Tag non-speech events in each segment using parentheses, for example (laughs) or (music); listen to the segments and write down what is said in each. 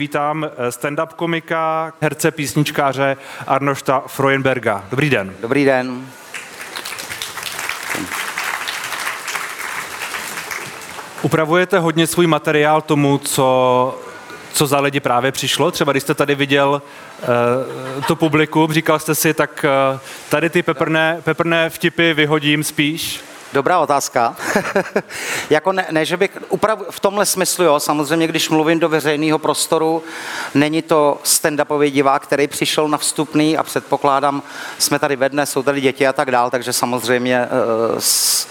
Vítám eh, stand-up komika, herce, písničkáře Arnošta Freuenberga. Dobrý den. Dobrý den. Upravujete hodně svůj materiál tomu, co, co za lidi právě přišlo? Třeba když jste tady viděl uh, to publikum, říkal jste si, tak uh, tady ty peprné, peprné vtipy vyhodím spíš? Dobrá otázka. (laughs) jako ne, ne, že bych uprav, v tomhle smyslu, jo, samozřejmě, když mluvím do veřejného prostoru, není to stand-upový divák, který přišel na vstupný a předpokládám, jsme tady ve dne, jsou tady děti a tak dál, takže samozřejmě uh, s,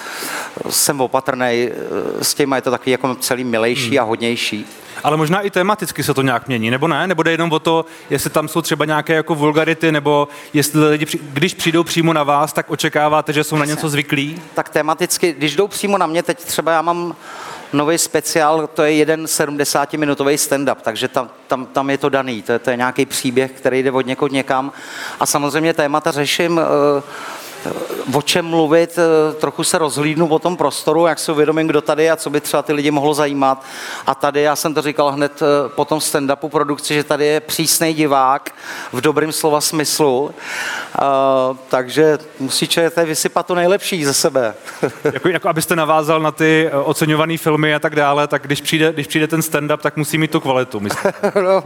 jsem opatrný uh, s tím, je to takový jako celý milejší hmm. a hodnější. Ale možná i tematicky se to nějak mění, nebo ne? Nebo jde jenom o to, jestli tam jsou třeba nějaké jako vulgarity, nebo jestli lidi, když přijdou přímo na vás, tak očekáváte, že jsou na něco zvyklí? Tak tematicky, když jdou přímo na mě, teď třeba já mám nový speciál, to je jeden 70-minutový stand-up, takže tam, tam, tam je to daný, to je, to je nějaký příběh, který jde od někud někam. A samozřejmě témata řeším uh, o čem mluvit, eh, trochu se rozhlídnu po tom prostoru, jak si uvědomím, kdo tady je a co by třeba ty lidi mohlo zajímat. A tady, já jsem to říkal hned eh, po tom stand-upu produkci, že tady je přísný divák v dobrém slova smyslu, uh, takže musí člověk vysypat to nejlepší ze sebe. (laughs) jako, jako abyste navázal na ty oceňované filmy a tak dále, tak když přijde, když přijde ten stand-up, tak musí mít tu kvalitu, myslím. (laughs) no,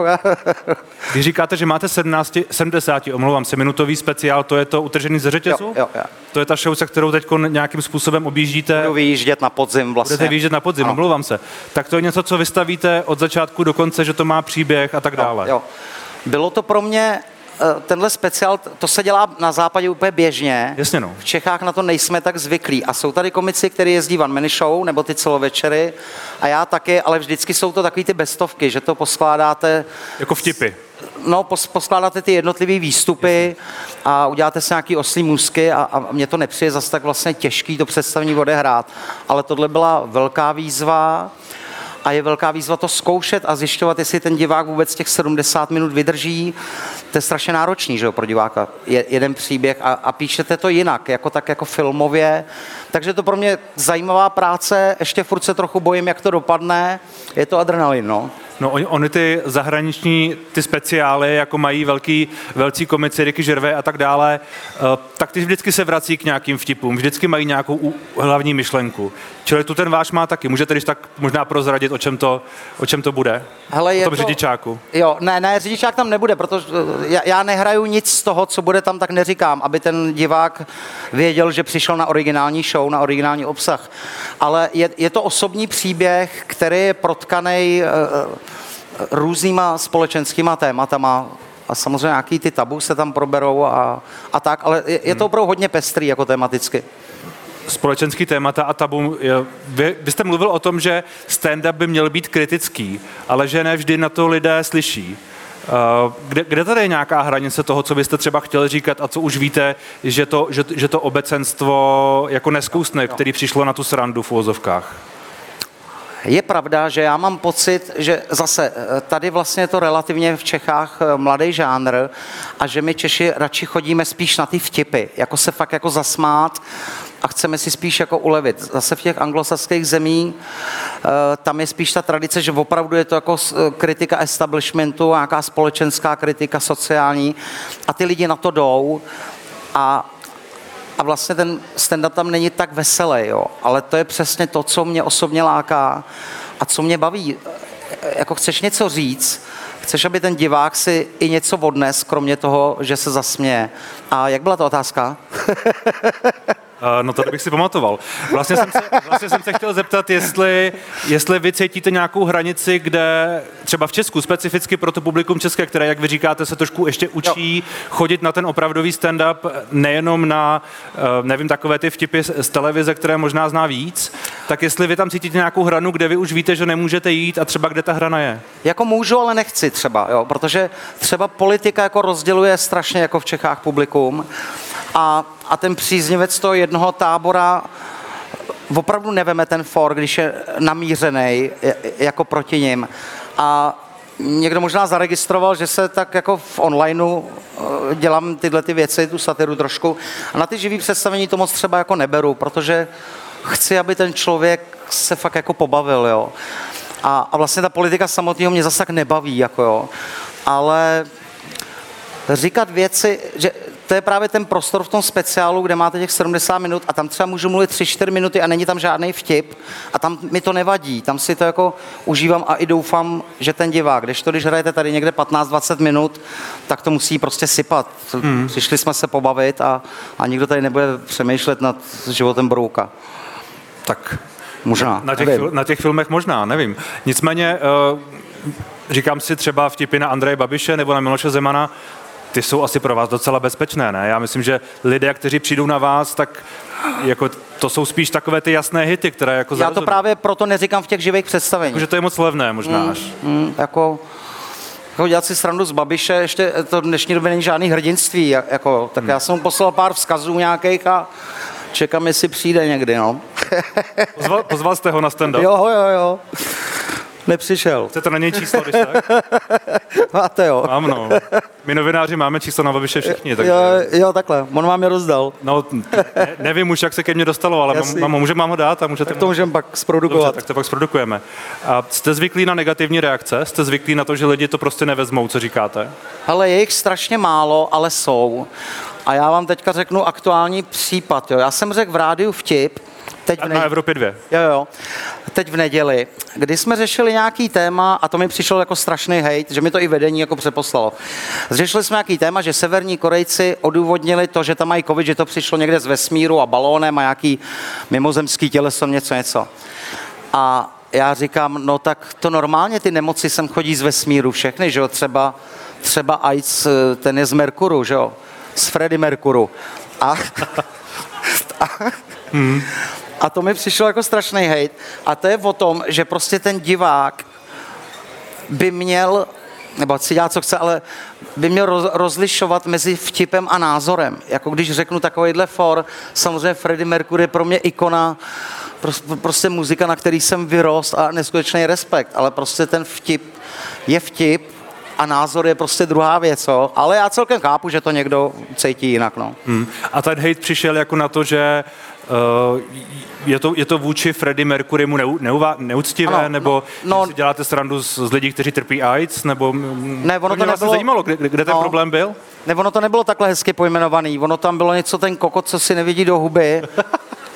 když říkáte, že máte 17, 70, omlouvám se, minutový speciál, to je to utržený ze řetězu? Jo, jo, To je ta show, se kterou teď nějakým způsobem objíždíte. Budu vyjíždět na podzim vlastně. Budete vyjíždět na podzim, omlouvám se. Tak to je něco, co vystavíte od začátku do konce, že to má příběh a tak dále. Jo, jo. Bylo to pro mě eh, tenhle speciál, to se dělá na západě úplně běžně. Jasně no. V Čechách na to nejsme tak zvyklí. A jsou tady komici, kteří jezdí van many show, nebo ty celovečery. A já taky, ale vždycky jsou to takový ty bestovky, že to poskládáte... Jako vtipy no, pos, poskládáte ty jednotlivé výstupy a uděláte si nějaký oslý můzky a, a mně to nepřijde zase tak vlastně těžký to představení odehrát. Ale tohle byla velká výzva a je velká výzva to zkoušet a zjišťovat, jestli ten divák vůbec těch 70 minut vydrží. To je strašně náročný, že jo, pro diváka. Je, jeden příběh a, a píšete to jinak, jako tak jako filmově. Takže to pro mě zajímavá práce, ještě furt se trochu bojím, jak to dopadne. Je to adrenalin, no. No oni, oni ty zahraniční, ty speciály, jako mají velký, velcí komici, Ricky Žerve a tak dále, uh, tak ty vždycky se vrací k nějakým vtipům, vždycky mají nějakou hlavní myšlenku. Čili tu ten váš má taky. Můžete když tak možná prozradit, o čem to, o čem to bude? Hele, je o tom to, řidičáku. Jo, ne, ne, řidičák tam nebude, protože eh, já, já nehraju nic z toho, co bude tam, tak neříkám, aby ten divák věděl, že přišel na originální show, na originální obsah. Ale je, je to osobní příběh, který je protkaný uh, různýma společenskýma tématama a samozřejmě nějaký ty tabu se tam proberou a, a tak, ale je, je to hmm. opravdu hodně pestrý jako tematicky společenský témata a tabu. Vy, vy jste mluvil o tom, že stand-up by měl být kritický, ale že ne vždy na to lidé slyší. Uh, kde, kde tady je nějaká hranice toho, co byste třeba chtěli říkat a co už víte, že to, že, že to obecenstvo jako neskoustne, který přišlo na tu srandu v úvozovkách? Je pravda, že já mám pocit, že zase eh, tady vlastně je to relativně v Čechách eh, mladý žánr a že my Češi radši chodíme spíš na ty vtipy, jako se fakt jako zasmát a chceme si spíš jako ulevit. Zase v těch anglosaských zemí eh, tam je spíš ta tradice, že opravdu je to jako kritika establishmentu, nějaká společenská kritika sociální a ty lidi na to jdou a a vlastně ten stand-up tam není tak veselý, jo. Ale to je přesně to, co mě osobně láká a co mě baví. Jako chceš něco říct, chceš, aby ten divák si i něco odnes, kromě toho, že se zasměje. A jak byla ta otázka? (laughs) Uh, no to bych si pamatoval. Vlastně jsem se, vlastně jsem se chtěl zeptat, jestli, jestli vy cítíte nějakou hranici, kde třeba v Česku, specificky pro to publikum české, které, jak vy říkáte, se trošku ještě učí jo. chodit na ten opravdový stand-up, nejenom na, uh, nevím, takové ty vtipy z televize, které možná zná víc, tak jestli vy tam cítíte nějakou hranu, kde vy už víte, že nemůžete jít a třeba kde ta hrana je? Jako můžu, ale nechci třeba, jo, protože třeba politika jako rozděluje strašně jako v Čechách publikum a, a ten příznivec toho jednoho tábora opravdu neveme ten for, když je namířený jako proti ním. A někdo možná zaregistroval, že se tak jako v onlineu eh, dělám tyhle ty věci, tu satiru trošku. A na ty živý představení to moc třeba jako neberu, protože chci, aby ten člověk se fakt jako pobavil, jo. A, a vlastně ta politika samotného mě zase tak nebaví, jako jo. Ale říkat věci, že to je právě ten prostor v tom speciálu, kde máte těch 70 minut a tam třeba můžu mluvit 3-4 minuty a není tam žádný vtip a tam mi to nevadí, tam si to jako užívám a i doufám, že ten divák, když to, když hrajete tady někde 15-20 minut, tak to musí prostě sypat. Hmm. Přišli jsme se pobavit a, a nikdo tady nebude přemýšlet nad životem Brouka. Tak Možná, na těch, nevím. na těch filmech možná, nevím. Nicméně uh, říkám si třeba vtipy na Andreje Babiše nebo na Miloše Zemana, ty jsou asi pro vás docela bezpečné, ne? Já myslím, že lidé, kteří přijdou na vás, tak jako to jsou spíš takové ty jasné hity, které jako Já to právě proto neříkám v těch živých představeních. Že to je moc levné možná až. Mm, jako, jako dělat si srandu z Babiše, ještě to v dnešní době není žádný hrdinství, jak- jako, tak já jsem mu poslal pár vzkazů nějakých a čekám, jestli přijde někdy, no. Pozval, pozval jste ho na stand-up? jo, jo, jo. Nepřišel. Chcete na něj číslo, když tak? (laughs) Máte jo. Mám, no. My novináři máme číslo na Babiše všichni, takže... Jo, jo, takhle. On vám je rozdal. No, ne, nevím už, jak se ke mně dostalo, ale mám, Jasný. mám, může mám ho dát a můžete... To můžeme pak Dobře, zprodukovat. tak to pak zprodukujeme. A jste zvyklí na negativní reakce? Jste zvyklí na to, že lidi to prostě nevezmou, co říkáte? Ale je jich strašně málo, ale jsou. A já vám teďka řeknu aktuální případ. Jo. Já jsem řekl v rádiu vtip, teď v na ne- Evropě dvě. Jo, jo. Teď v neděli, kdy jsme řešili nějaký téma, a to mi přišel jako strašný hejt, že mi to i vedení jako přeposlalo. Řešili jsme nějaký téma, že severní Korejci odůvodnili to, že tam mají covid, že to přišlo někde z vesmíru a balónem a nějaký mimozemský těleso, něco, něco. A já říkám, no tak to normálně ty nemoci sem chodí z vesmíru všechny, že jo, třeba, třeba AIDS, eh, ten je z Merkuru, že jo, z Freddy Merkuru. A, (laughs) a to mi přišlo jako strašný hejt. A to je o tom, že prostě ten divák by měl, nebo si dělá, co chce, ale by měl roz, rozlišovat mezi vtipem a názorem. Jako když řeknu takovýhle for, samozřejmě Freddie Mercury je pro mě ikona, pros- prostě muzika, na který jsem vyrost a neskutečný respekt, ale prostě ten vtip je vtip a názor je prostě druhá věc, jo. ale já celkem chápu, že to někdo cítí jinak, no. Hmm. A ten hate přišel jako na to, že je, to, je to vůči Freddie Mercurymu neu, neuva, neúctivé, Ano, nebo no, no- si děláte srandu z, z lidí, kteří trpí AIDS, nebo... Ne, ono to mě vlastně nebylo- zajímalo, kde, kde ten No. problém byl? Ne, ono to nebylo takhle hezky pojmenovaný, ono tam bylo něco ten kokot, co si nevidí do huby.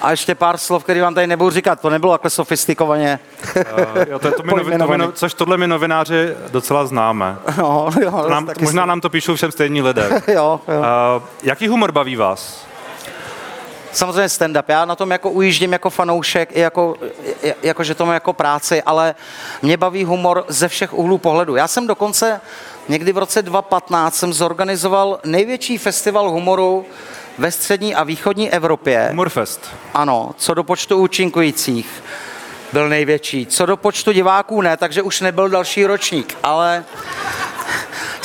A ještě pár slov, které vám tady nebudu říkat, to nebylo takhle sofistikovaně. Uh, jo, to, to my, to my, což tohle my novináři docela známe. No, jo, nám, možná nám to píšou všem stejní lidé. (laughs) Jo, jo. Uh, jaký humor baví vás? Samozřejmě stand-up. Já na tom jako ujíždím jako fanoušek, i jako, jako že to mám jako práci, ale mě baví humor ze všech úhlů pohledu. Já jsem dokonce někdy v roce 2015 jsem zorganizoval největší festival humoru ve střední a východní Evropě. Humorfest. Ano, co do počtu účinkujících byl největší. Co do počtu diváků ne, takže už nebyl další ročník, ale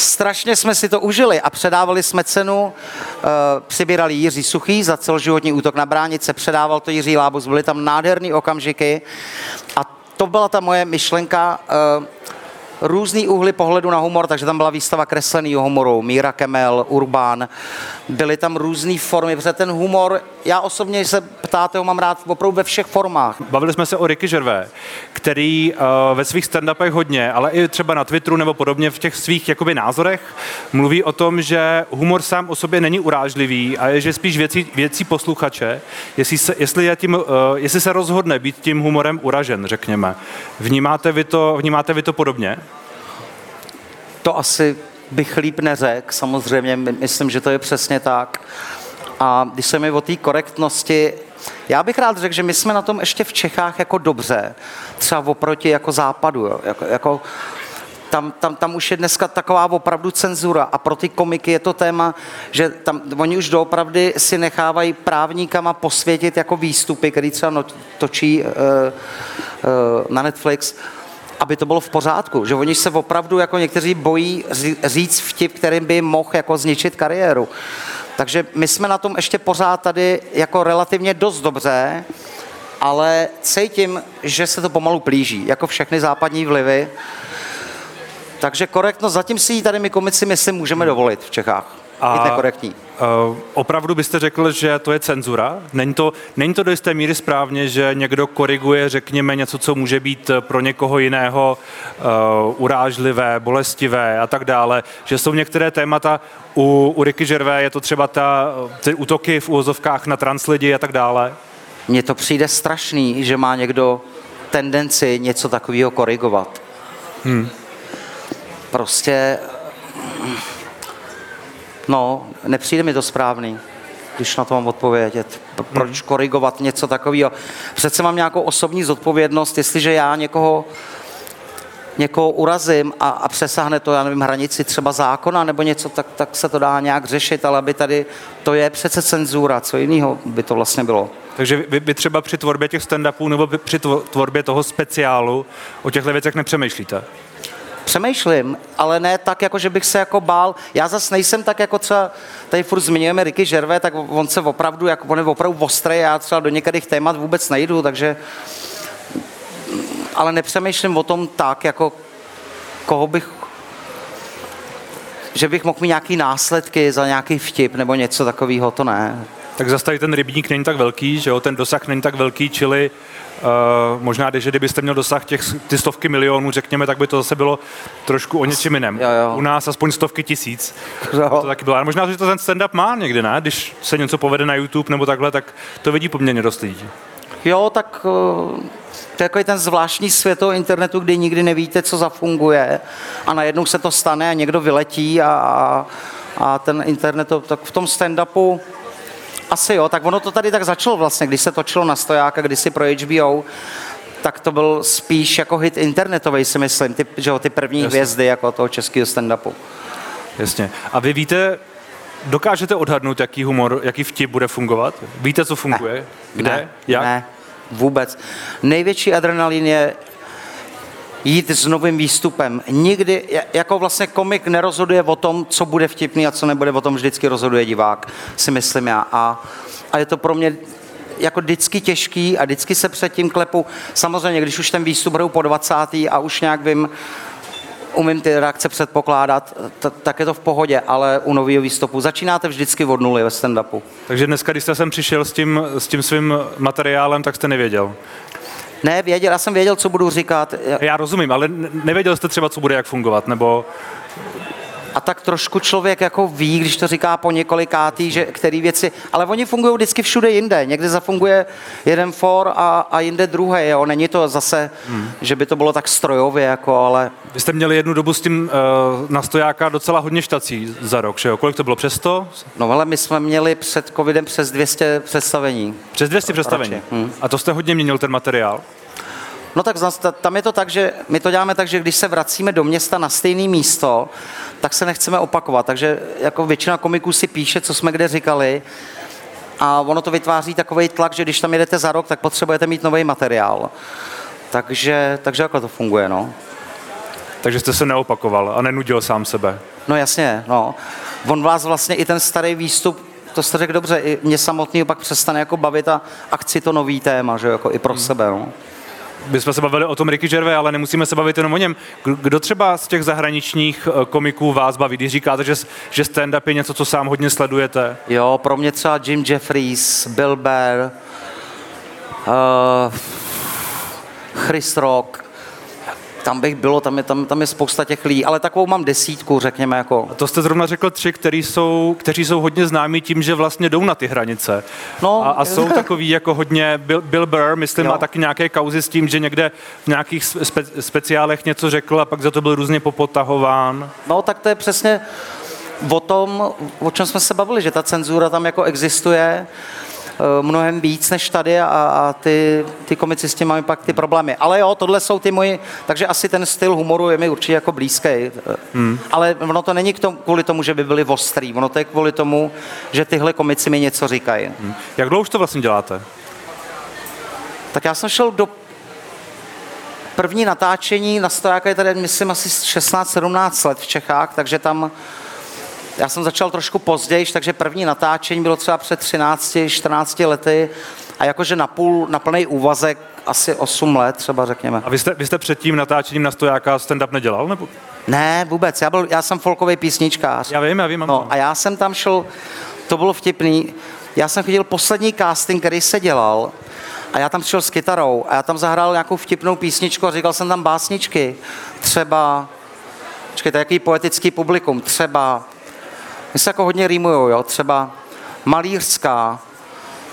strašně jsme si to užili a předávali jsme cenu, uh, přibírali Jiří Suchý za celoživotní útok na bránice, předával to Jiří Lábus, byly tam nádherné okamžiky a to byla ta moje myšlenka, uh, různý úhly pohledu na humor, takže tam byla výstava kresleného humoru, Míra Kemel, Urbán, byly tam různé formy, protože ten humor, já osobně se ptáte, ho mám rád opravdu ve všech formách. Bavili jsme se o Ricky Gervais, který uh, ve svých stand-upech hodně, ale i třeba na Twitteru nebo podobně v těch svých jakoby názorech mluví o tom, že humor sám o sobě není urážlivý a je, že spíš věcí, věcí posluchače, jestli se, jestli, je tím, uh, jestli se rozhodne být tím humorem uražen, řekněme. Vnímáte vy to, vnímáte vy to podobně? To asi bych líp neřekl, samozřejmě, my- myslím, že to je přesně tak. A když se mi o té korektnosti, já bych rád řekl, že my jsme na tom ještě v Čechách jako dobře, třeba oproti jako západu, jo. Jako, jako tam, tam, tam už je dneska taková opravdu cenzura a pro ty komiky je to téma, že tam oni už doopravdy si nechávají právníkama posvětit jako výstupy, který třeba no, točí uh, uh, na Netflix, aby to bylo v pořádku, že oni se opravdu jako někteří bojí ří- říct vtip, kterým by mohl jako zničit kariéru. Takže my jsme na tom ještě pořád tady jako relativně dost dobře, ale cítím, že se to pomalu plíží, jako všechny západní vlivy. Takže korektnost, zatím si ji tady my komici, myslím, můžeme dovolit v Čechách. A... Být nekorektní. Uh, opravdu byste řekl, že to je cenzura? Není to, není to do jisté míry správně, že někdo koriguje, řekněme, něco, co může být pro někoho jiného uh, urážlivé, bolestivé a tak dále, že jsou některé témata, u, u Ricky Gervais je to třeba ta, ty útoky v úvozovkách na translidi a tak dále? Mně to přijde strašný, že má někdo tendenci něco takového korigovat. Hmm. Prostě No, nepřijde mi to správný, když na to mám odpovědět. Proč hmm. korigovat něco takového? Přece mám nějakou osobní zodpovědnost, jestliže já někoho někoho urazím a, a přesáhne to, já nevím, hranici třeba zákona nebo něco, tak, tak se to dá nějak řešit, ale aby tady, to je přece cenzura, co jiného by to vlastně bylo. Takže vy, vy třeba při tvorbě těch stand-upů nebo při tvorbě toho speciálu o těchto věcech nepřemýšlíte? Přemýšlím, ale ne tak, jako že bych se jako bál. Já zase nejsem tak, jako třeba tady furt zmiňujeme Ricky Žerve, tak on se opravdu, jako on je opravdu ostrý, já třeba do některých témat vůbec nejdu, takže ale nepřemýšlím o tom tak, jako koho bych že bych mohl mít nějaký následky za nějaký vtip nebo něco takového, to ne. Tak zase tady ten rybník není tak velký, že jo, ten dosah není tak velký, čili Uh, možná, že kdybyste měl dosah těch ty stovky milionů, řekněme, tak by to zase bylo trošku o něčem jiném. Jo, jo. U nás aspoň stovky tisíc. Jo. To taky bylo. A možná, že to ten stand-up má někdy, ne? Když se něco povede na YouTube nebo takhle, tak to vidí poměrně dost lidí. Jo, tak uh, to je jako ten zvláštní svět toho internetu, kdy nikdy nevíte, co zafunguje a najednou se to stane a někdo vyletí a, a, a ten internet, tak v tom stand-upu asi jo, tak ono to tady tak začalo vlastně, když se točilo na stojáka, kdysi pro HBO, tak to byl spíš jako hit internetový, si myslím, ty, že jo, ty první Jasně. hvězdy jako toho českého stand-upu. Jasně. A vy víte, dokážete odhadnout, jaký humor, jaký vtip bude fungovat? Víte, co funguje? Ne. Kde? Ne. Jak? Ne, vůbec. Největší adrenalin je jít s novým výstupem. Nikdy, jako vlastně komik nerozhoduje o tom, co bude vtipný a co nebude, o tom vždycky rozhoduje divák, si myslím já. A, a je to pro mě jako vždycky těžký a vždycky se před tím klepu. Samozřejmě, když už ten výstup hraju po 20. a už nějak vím, umím ty reakce předpokládat, t- tak je to v pohodě, ale u nového výstupu začínáte vždycky od nuly ve stand-upu. Takže dneska, když jste sem přišel s tím, s tím svým materiálem, tak jste nevěděl? Ne, věděl, já jsem věděl, co budu říkat. Já rozumím, ale nevěděl jste třeba, co bude jak fungovat, nebo... A tak trošku člověk jako ví, když to říká po několikátý, že který věci, ale oni fungují vždycky všude jinde. Někdy zafunguje jeden for a, a jinde druhý, jo. Není to zase, hmm. že by to bylo tak strojově, jako, ale... Vy jste měli jednu dobu s tím uh, na stojáka docela hodně štací za rok, že jo? Kolik to bylo? Přes 100? No ale my jsme měli před covidem přes 200 představení. Přes 200 představení? Hmm. A to jste hodně měnil ten materiál? No tak tam je to tak, že my to děláme tak, že když se vracíme do města na stejné místo, tak se nechceme opakovat. Takže jako většina komiků si píše, co jsme kde říkali, a ono to vytváří takový tlak, že když tam jedete za rok, tak potřebujete mít nový materiál. Takže, takže jako to funguje, no. Takže jste se neopakoval a nenudil sám sebe. No jasně, no. On vás vlastně i ten starý výstup, to jste řekl dobře, i mě samotný pak přestane jako bavit a, a chci to nový téma, že jako i pro hmm. sebe, no my jsme se bavili o tom Ricky Gervais, ale nemusíme se bavit jenom o něm. Kdo třeba z těch zahraničních eh, komiků vás baví, když říkáte, že, že stand-up je něco, co sám hodně sledujete? Jo, pro mě třeba Jim Jeffries, Bill Bear, uh, Chris Rock, tam bych bylo, tam je, tam, tam je spousta těch lidí, ale takovou mám desítku, řekněme. Jako. A to jste zrovna řekl tři, který jsou, kteří jsou hodně známí tím, že vlastně jdou na ty hranice. No, a, a jsou takový jako hodně, Bill, Bill Burr, myslím, jo. má taky nějaké kauzy s tím, že někde v nějakých spe, speciálech něco řekl a pak za to byl různě popotahován. No, tak to je přesně o tom, o čem jsme se bavili, že ta cenzura tam jako existuje mnohem víc než tady a, a ty, ty komici s tím mají pak ty problémy. Ale jo, tohle jsou ty moji, takže asi ten styl humoru je mi určitě jako blízký. Hmm. Ale ono to není k tomu, kvůli tomu, že by byli ostrý, ono to je kvůli tomu, že tyhle komici mi něco říkají. Hmm. Jak dlouho už to vlastně děláte? Tak já jsem šel do první natáčení na stojáka je tady, myslím, asi 16-17 let v Čechách, takže tam já jsem začal trošku později, takže první natáčení bylo třeba před 13-14 lety a jakože na půl, na plný úvazek asi 8 let třeba řekněme. A vy jste, vy jste před tím natáčením na stojáka stand-up nedělal? Nebo? Ne, vůbec. Já, byl, já jsem folkový písničkář. Já vím, já vím. No, a já jsem tam šel to bylo vtipný. Já jsem chodil poslední casting, který se dělal, a já tam přišel s kytarou a já tam zahrál nějakou vtipnou písničku a říkal jsem tam básničky. Třeba, počkejte, jaký poetický publikum, třeba, my se jako hodně rýmujou, jo, třeba malířská,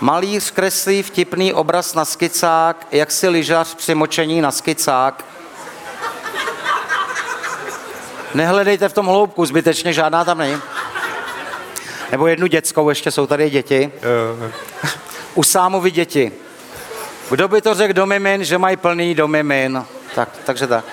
Malíř kreslí vtipný obraz na skicák, jak si lyžař při močení na skicák. Nehledejte v tom hloubku, zbytečně žádná tam není. Nebo jednu dětskou, ještě jsou tady děti. U Sámovi děti. Kdo by to řekl do mimin, že mají plný do mimin? Tak, takže tak.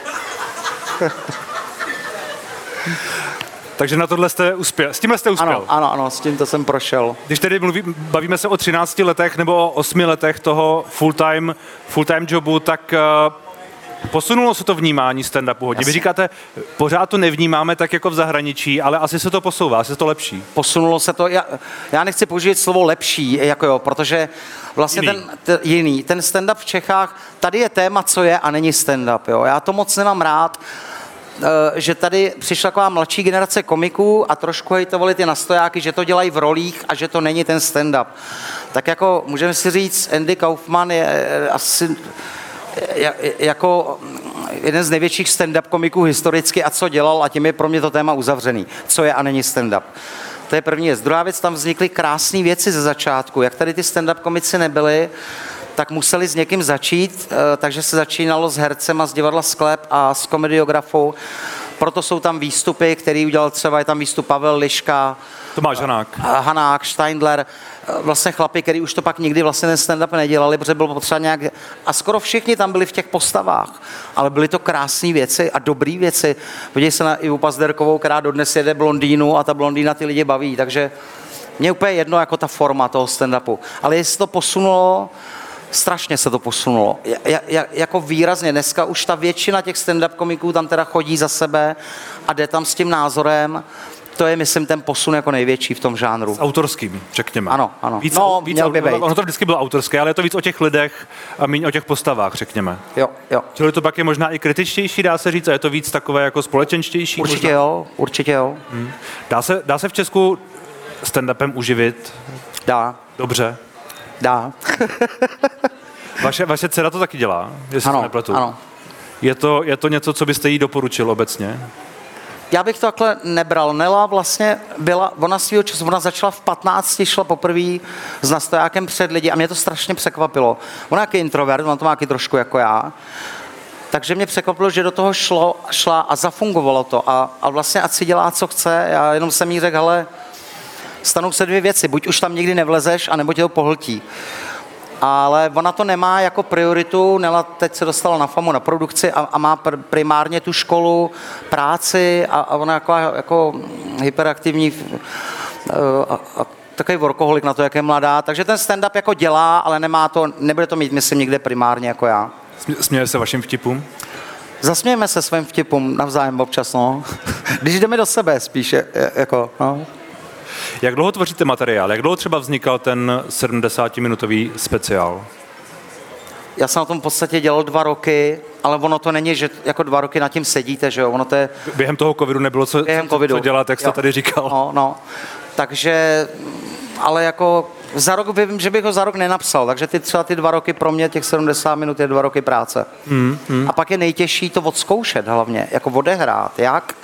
Takže na tohle jste uspěl. S tímhle jste uspěl. Ano, ano, ano, s tímto jsem prošel. Když tedy mluví, bavíme se o 13 letech nebo o 8 letech toho full-time, full-time jobu, tak uh, Posunulo se to vnímání stand-upu hodně. Jasně. Vy říkáte, pořád to nevnímáme tak jako v zahraničí, ale asi se to posouvá, asi se to lepší. Posunulo se to, já, já nechci použít slovo lepší, jako jo, protože vlastně jiný. ten, ten jiný, ten stand-up v Čechách, tady je téma, co je a není stand-up, jo. Já to moc nemám rád, Eh, že tady přišla taková mladší generace komiků a trošku hejtovali ty nastojáky, že to dělají v rolích a že to není ten stand-up. Tak jako můžeme si říct, Andy Kaufman je eh, asi jako jeden z největších stand-up komiků historicky a co dělal a tím je pro mě to téma uzavřený. Co je a není stand-up. To je první věc. Druhá věc, tam vznikly krásné věci ze začátku. Jak tady ty stand-up komici nebyly, tak museli s někým začít, eh, takže se začínalo s hercem a z divadla Sklep a s komediografou. Proto jsou tam výstupy, který udělal třeba, je tam výstup Pavel Liška, Tomáš Hanák. Hanák, Steindler, eh, vlastně chlapi, který už to pak nikdy vlastně ten stand-up nedělali, protože bylo potřeba nějak... A skoro všichni tam byli v těch postavách, ale byly to krásné věci a dobré věci. Podívej se na Ivu Pazderkovou, která dodnes jede blondýnu a ta blondýna ty lidi baví, takže mě úplně jedno jako ta forma toho stand-upu. Ale jestli to posunulo, strašně se to posunulo. Ja, ja, jako výrazně. Dneska už ta většina těch stand-up komiků tam teda chodí za sebe a jde tam s tím názorem. To je, myslím, ten posun jako největší v tom žánru. S autorským, řekněme. Ano, ano. Víc, no, víc, měl by být. Ono to vždycky bylo autorské, ale je to víc o těch lidech a méně o těch postavách, řekněme. Jo, jo. Čili to pak je možná i kritičtější, dá se říct, a je to víc takové jako společenštější? Určitě možná? jo, určitě jo. Hmm. Dá, se, dá se v Česku stand-upem uživit? Dá. Dobře. Dá. (laughs) Vaše, vaše dcera to taky dělá, jestli ano, se nepletu. Ano. Je to, je to něco, co byste jí doporučil obecně? Já bych to takhle nebral. Nela vlastně byla, ona svýho času, ona začala v 15, šla poprvé s nastojákem před lidi a mě to strašně překvapilo. Ona je introvert, ona to má taky trošku jako já. Takže mě překvapilo, že do toho šlo, šla a zafungovalo to. A, a vlastně ať si dělá, co chce. Já jenom jsem jí řekl, hele, stanou se dvě věci. Buď už tam nikdy nevlezeš, anebo tě to pohltí ale ona to nemá jako prioritu, Nela teď se dostala na FAMu na produkci a, a má pr- primárně tu školu, práci a, a ona jako, jako hyperaktivní a, a takový workoholik na to, jak je mladá, takže ten stand-up jako dělá, ale nemá to, nebude to mít, myslím, nikde primárně jako já. Směje se vašim vtipům? Zasmějeme se svým vtipům navzájem občas, no. (laughs) Když jdeme do sebe spíše, jako, no. Jak dlouho tvoříte materiál? Jak dlouho třeba vznikal ten 70-minutový speciál? Já jsem na tom v podstatě dělal dva roky, ale ono to není, že jako dva roky nad tím sedíte, že jo? Ono to je... Během toho covidu nebylo co, Během co, covidu. co dělat, jak jste jo. tady říkal. No, no. Takže, ale jako za rok vím, že bych ho za rok nenapsal, takže ty třeba ty dva roky pro mě, těch 70 minut je dva roky práce. Hmm, hmm. A pak je nejtěžší to odzkoušet hlavně, jako odehrát. Jak?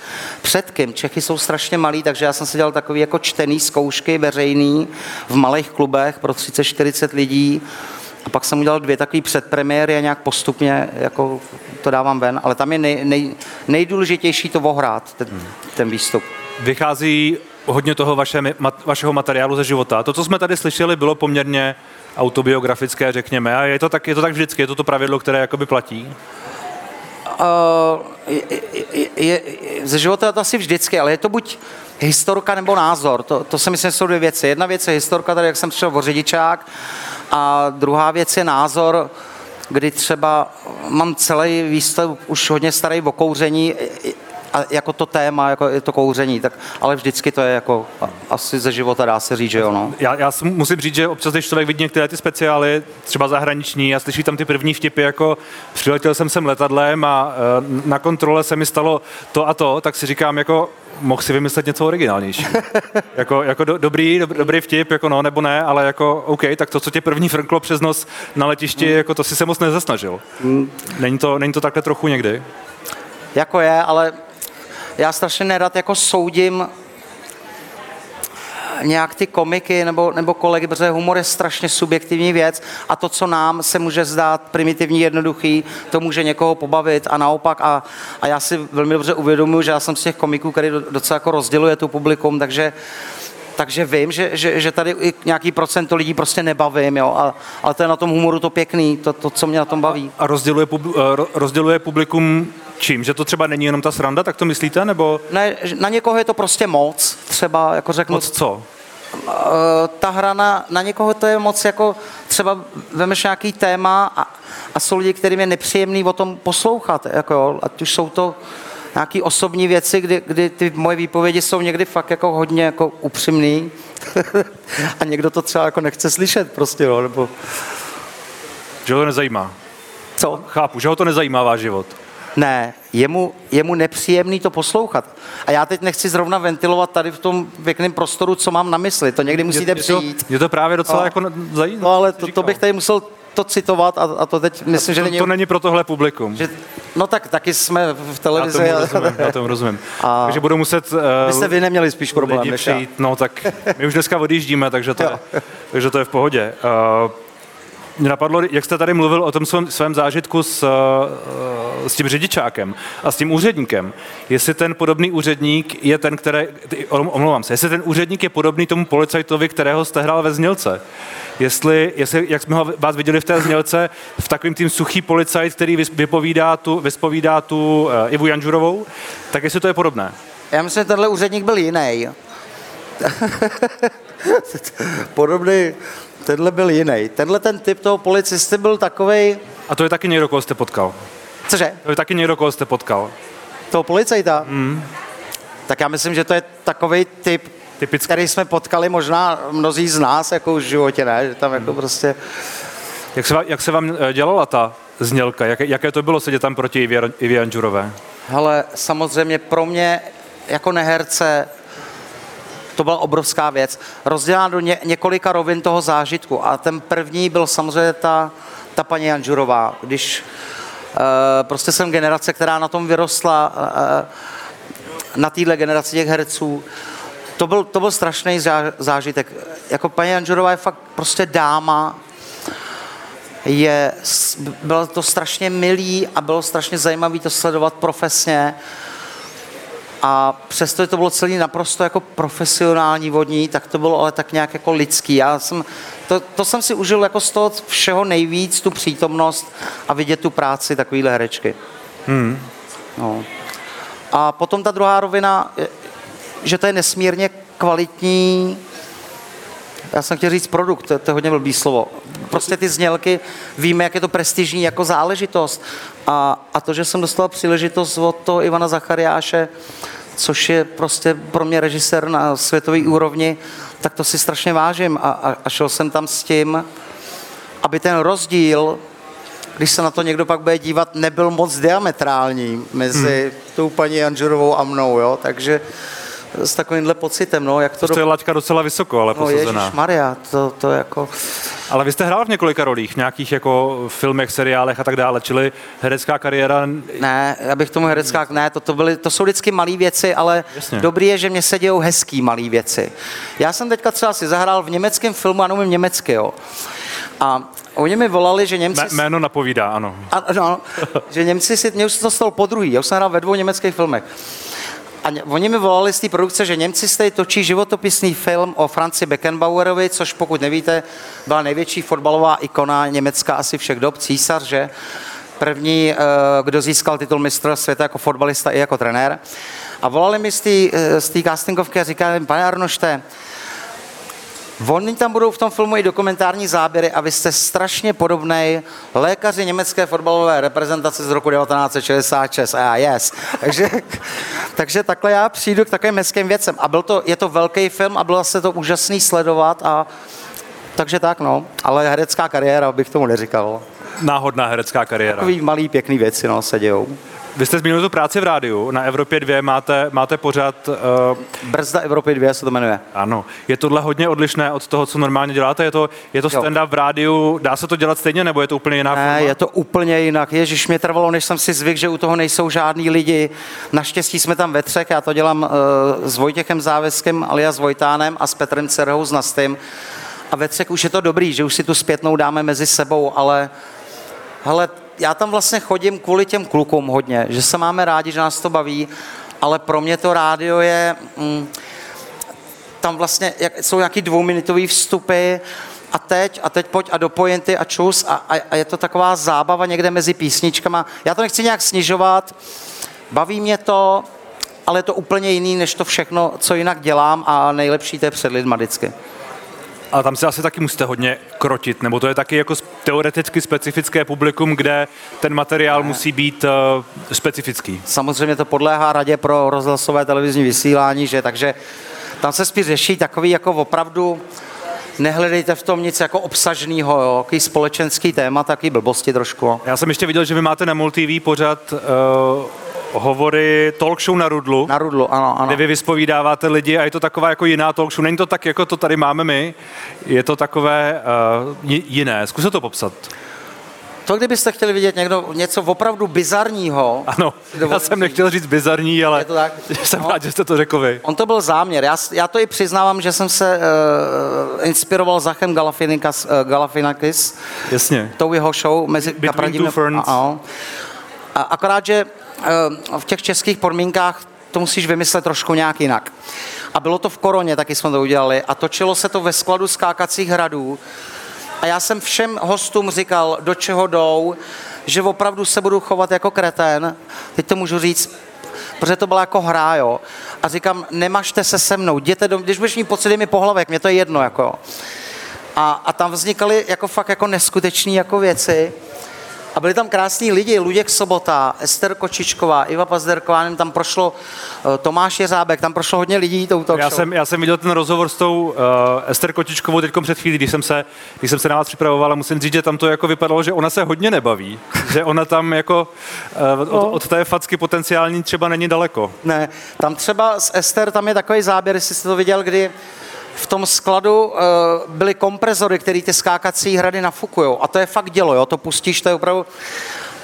Před kým? Čechy jsou strašně malí, takže já jsem si dělal takový jako čtený zkoušky veřejný v malých klubech pro 30-40 lidí. A pak jsem udělal dvě takové předpremiéry a nějak postupně jako to dávám ven, ale tam je nej, nej, nejdůležitější to ohrát, ten, ten výstup. Vychází hodně toho vaše, vašeho materiálu ze života. To, co jsme tady slyšeli, bylo poměrně autobiografické, řekněme. A je to tak, je to tak vždycky? Je to to pravidlo, které jakoby platí? Uh, je, je, je, ze života je to asi vždycky, ale je to buď historka nebo názor. To, to si myslím, jsou dvě věci. Jedna věc je historka, tady jak jsem přišel o řidičák, a druhá věc je názor, kdy třeba mám celý výstav už hodně starý o kouření, a jako to téma, jako je to kouření, tak, ale vždycky to je jako asi ze života dá se říct, že jo, no. Já, já musím říct, že občas, když člověk vidí některé ty speciály, třeba zahraniční, a slyší tam ty první vtipy, jako přiletěl jsem sem letadlem a uh, na kontrole se mi stalo to a to, tak si říkám, jako mohl si vymyslet něco originálnější. (laughs) jako, jako do, dobrý, dob, dobrý vtip, jako no nebo ne, ale jako OK, tak to, co tě první frnklo přes nos na letišti, mm. jako to si se moc nezasnažil. Mm. Není, to, není to takhle trochu někdy? Jako je, ale já strašně nerad jako soudím nějak ty komiky nebo, nebo kolegy, protože humor je strašně subjektivní věc a to, co nám se může zdát primitivní, jednoduchý, to může někoho pobavit a naopak. A, a já si velmi dobře uvědomuji, že já jsem z těch komiků, který docela jako rozděluje tu publikum, takže takže vím, že, že, že tady i nějaký procento lidí prostě nebavím, jo, a, ale to je na tom humoru to pěkný, to, to co mě na tom baví. A rozděluje, pub, eh, rozděluje publikum čím? Že to třeba není jenom ta sranda, tak to myslíte, nebo? Ne, na někoho je to prostě moc, třeba, jako řeknu... Moc co? Uh, ta hra na, na někoho to je moc jako, třeba vemeš nějaký téma a, a jsou lidi, kterým je nepříjemný o tom poslouchat, jako jo, ať už jsou to nějaké osobní věci, kdy, kdy ty moje výpovědi jsou někdy fakt jako hodně jako upřímný (laughs) a někdo to třeba jako nechce slyšet prostě, jo, nebo... Že ho to nezajímá. Co? Chápu, že ho to nezajímá váš život. Ne, je mu, je mu nepříjemný to poslouchat. A já teď nechci zrovna ventilovat tady v tom pěkném prostoru, co mám na mysli. To někdy musíte je, přijít. Je to právě docela no. jako zajímavé. No ale to, to bych tady musel to citovat a, a to teď myslím, to, že není... To není pro tohle publikum. Že, no tak taky jsme v televizi. Já tomu rozumím, já tomu rozumím. (laughs) A takže budu muset... Uh, byste vy neměli spíš problém než přijít, No tak my už dneska odjíždíme, takže to, je, takže to je v pohodě. Uh, mě napadlo, jak jste tady mluvil o tom svém, svém zážitku s, s tím řidičákem a s tím úředníkem. Jestli ten podobný úředník je ten, který, omlouvám se, jestli ten úředník je podobný tomu policajtovi, kterého jste hrál ve znělce. Jestli, jestli jak jsme ho vás viděli v té znělce, v takovým tým suchý policajt, který vypovídá tu, vyspovídá tu uh, Ivu Janžurovou, tak jestli to je podobné. Já myslím, že tenhle úředník byl jiný. (laughs) Podobný, tenhle byl jiný. Tenhle ten typ toho policisty byl takový. A to je taky někdo, koho jste potkal? Cože? To je taky někdo, koho jste potkal. Toho policajta? Mm. Tak já myslím, že to je takový typ, Typický. který jsme potkali možná mnozí z nás jako v životě, ne? Že tam jako mm. prostě... Jak se, jak se vám eh, dělala ta znělka? Jaké, jaké to bylo sedět tam proti Ivě Anžurové? Hele, samozřejmě pro mě jako neherce to byla obrovská věc. Rozdělá do ně, několika rovin toho zážitku a ten první byl samozřejmě ta, ta paní Janžurová, když uh, prostě jsem generace, která na tom vyrostla, uh, na téhle generaci těch herců, to byl, to byl strašný zážitek. Jako paní Janžurová je fakt prostě dáma, je, bylo to strašně milý a bylo strašně zajímavé to sledovat profesně. A přesto to bylo celý naprosto jako profesionální vodní, tak to bylo ale tak nějak jako lidský. Já jsem, to, to jsem si užil jako z toho všeho nejvíc, tu přítomnost a vidět tu práci takovýhle herečky. Hmm. No. A potom ta druhá rovina, že to je nesmírně kvalitní, já jsem chtěl říct produkt, to, to je hodně blbý slovo. Prostě ty znělky, víme, jak je to prestižní jako záležitost. A, a to, že jsem dostal příležitost od toho Ivana Zachariáše, což je prostě pro mě režisér na světové úrovni, tak to si strašně vážím. A, a, a šel jsem tam s tím, aby ten rozdíl, když se na to někdo pak bude dívat, nebyl moc diametrální mezi hmm. tou paní Anžurovou a mnou, jo? takže s takovýmhle pocitem, no, jak to... To do... je laťka docela vysoko, ale no, posazená. Maria, to, to jako... Ale vy jste hrál v několika rolích, v nějakých jako filmech, seriálech a tak dále, čili herecká kariéra... Ne, já bych tomu herecká... Ne, to, to, byly, to jsou vždycky malé věci, ale Jasně. dobrý je, že mě se dějou hezký malé věci. Já jsem teďka třeba si zahrál v německém filmu, ano, umím německy, jo. A Oni mi volali, že Němci... Mé, jméno napovídá, ano. Ano, že Němci si, mě už to stalo po druhý, já už jsem hrál ve dvou německých filmech. A oni mi volali z té produkce, že Němci z točí životopisný film o Franci Beckenbauerovi, což pokud nevíte, byla největší fotbalová ikona Německa asi všech dob, císař, že? První, eh, kdo získal titul mistra světa jako fotbalista i jako trenér. A volali mi z té eh, castingovky a říkali, pane Arnošte, Oni tam budou v tom filmu i dokumentární záběry a vy jste strašně podobný lékaři německé fotbalové reprezentace z roku 1966 a já yes. Takže, (laughs) takže takhle já přijdu k takovým hezkým věcem. A byl to, je to velký film a bylo se to úžasný sledovat a takže tak no, ale herecká kariéra bych tomu neříkal. Náhodná herecká kariéra. Takový malý pěkný věci no, se dějou. Vy jste zmínil tu práci v rádiu, na Evropě 2 máte, máte pořád... Uh, Brzda Evropy 2 se to jmenuje. ano, je tohle hodně odlišné od toho, co normálně děláte? Je to, je to stand-up v rádiu, dá se to dělat stejně, nebo je to úplně jiná Ne, forma? je to úplně jinak. Ježíš, mě trvalo, než jsem si zvyk, že u toho nejsou žádní lidi. Naštěstí jsme tam ve třech, já to dělám uh, s Vojtěchem Závěskem alias Vojtánem a s Petrem Cerhou s Nastym. A ve třech už je to dobrý, že už si tu zpětnou dáme mezi sebou, ale hele, já tam vlastně chodím kvůli těm klukům hodně, že se máme rádi, že nás to baví, ale pro mě to rádio je... Mm, tam vlastně jak, jsou nějaký dvouminutový vstupy a teď, a teď pojď a do pointy a čus a, a, a je to taková zábava někde mezi písničkama. Já to nechci nějak snižovat, baví mě to, ale je to úplně jiný, než to všechno, co jinak dělám a nejlepší to je před lidma vždycky. A tam se asi taky musíte hodně krotit, nebo to je taky jako teoreticky specifické publikum, kde ten materiál musí být uh, specifický. Samozřejmě to podléhá radě pro rozhlasové televizní vysílání, že takže tam se spíš řeší takový jako opravdu nehledejte v tom nic jako obsažného, jo, jaký společenský téma, taky blbosti trošku. Já jsem ještě viděl, že vy máte na MulTV pořad uh, hovory talk show na Rudlu. Na Rudlu, ano, ano. kde vy vyspovídáváte lidi a je to taková jako jiná talk show. Není to tak, jako to tady máme my, je to takové uh, jiné. Zkuste to popsat. To, kdybyste chtěli vidět někdo, něco opravdu bizarního, Ano, já jsem nechtěl říct bizarní, ale Je to tak? (laughs) jsem No. rád, že jste to řekl vy. On to byl záměr. Já, já to i přiznávám, že jsem se uh, inspiroval Zachem Galafinikis, uh, Galafinakis, Jasně. tou jeho show mezi Between Kapradím Two Ferns. a, a, akorát, že v těch českých podmínkách to musíš vymyslet trošku nějak jinak. A bylo to v koroně, taky jsme to udělali. A točilo se to ve skladu skákacích hradů. A já jsem všem hostům říkal, do čeho jdou, že opravdu se budu chovat jako kretén. Teď to můžu říct, protože to byla jako hra, jo. A říkám, nemažte se se mnou, jděte do, když budeš mít pocit, mi pohlavek, mě to je jedno, jako. A, a tam vznikaly jako fakt jako neskuteční jako věci. A byli tam krásní lidi, Luděk Sobota, Ester Kočičková, Iva Pazderková, nevím, tam prošlo eh, Tomáš Jeřábek, tam prošlo hodně lidí touto Já jsem, já jsem viděl ten rozhovor s tou uh, Ester Kotičkovou teď před chvílí, když jsem, se, když jsem se na vás připravoval a musím říct, že tam to jako vypadalo, že ona se hodně nebaví. (laughs) že ona tam jako uh, od, No. od té facky potenciální třeba není daleko. Ne, tam třeba s Ester, tam je takový záběr, jestli jste to viděl, kdy v tom skladu uh, byly komprezory, které ty skákací hrady nafukujou. A to je fakt dělo, jo, to pustíš, to je opravdu...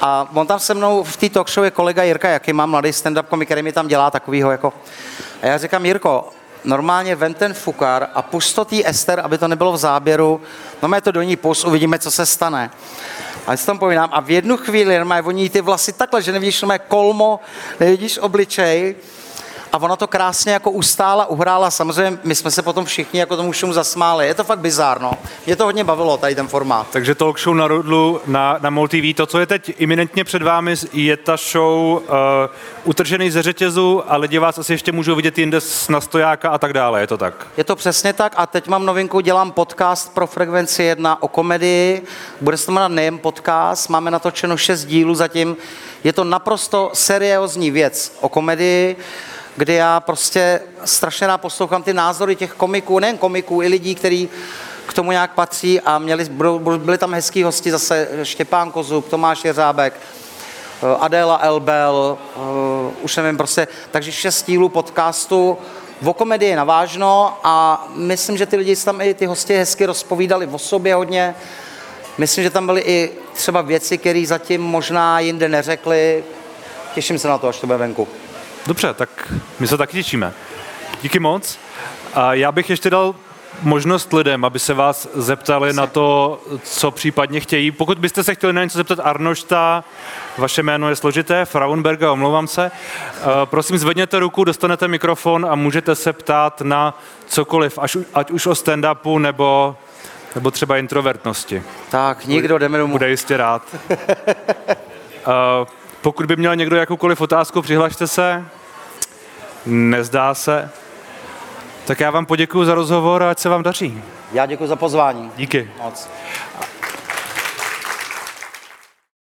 A on tam se mnou v té talk show je kolega Jirka, jaký má mladý stand-up komik, který mi tam dělá takovýho jako... A já říkám, Jirko, normálně vem ten fukar a pust to tý Ester, aby to nebylo v záběru. No mě to do ní pust, uvidíme, co se stane. A já si tam povídám, a v jednu chvíli normálně oni ty vlasy takhle, že nevidíš normálně kolmo, nevidíš obličej. A ona to krásně jako ustála, uhrála. Samozřejmě my jsme se potom všichni jako tomu všemu zasmáli. Je to fakt bizárno. Mě to hodně bavilo, tady ten formát. Takže talk show na Rudlu, na, na MulTV. To, co je teď iminentně před vámi, je ta show uh, utržený ze řetězu a lidi vás asi ještě můžou vidět jinde s- na stojáka a tak dále. Je to tak? Je to přesně tak a teď mám novinku, dělám podcast pro Frekvenci 1 o komedii. Bude se to jmenovat nejen podcast, máme natočeno šest dílů zatím. Je to naprosto seriózní věc o komedii, kdy já prostě strašně rád poslouchám ty názory těch komiků, nejen komiků, i lidí, kteří k tomu nějak patří a měli, byli tam hezký hosti zase Štěpán Kozub, Tomáš Jeřábek, eh, Adéla Elbel, eh, už nevím prostě, takže šest dílů podcastu o komedii navážno a myslím, že ty lidi tam i ty hosti hezky rozpovídali o sobě hodně. Myslím, že tam byly i třeba věci, které zatím možná jinde neřekli. Těším se na to, až to bude venku. Dobře, tak my se taky těšíme. Díky moc. A já bych ještě dal možnost lidem, aby se vás zeptali na to, co případně chtějí. Pokud byste se chtěli na něco zeptat Arnošta, vaše jméno je složité, Frauenberga, omlouvám se. Eh, Prosím, zvedněte ruku, dostanete mikrofon a můžete se ptát na cokoliv, až, ať už o stand-upu nebo, nebo třeba introvertnosti. Tak, nikdo, jdeme domů. Bude jistě rád. Uh, (laughs) pokud by měl někdo jakoukoliv otázku, přihlašte se. Nezdá se. Tak já vám poděkuji za rozhovor a ať se vám daří. Já děkuji za pozvání. Díky. Moc.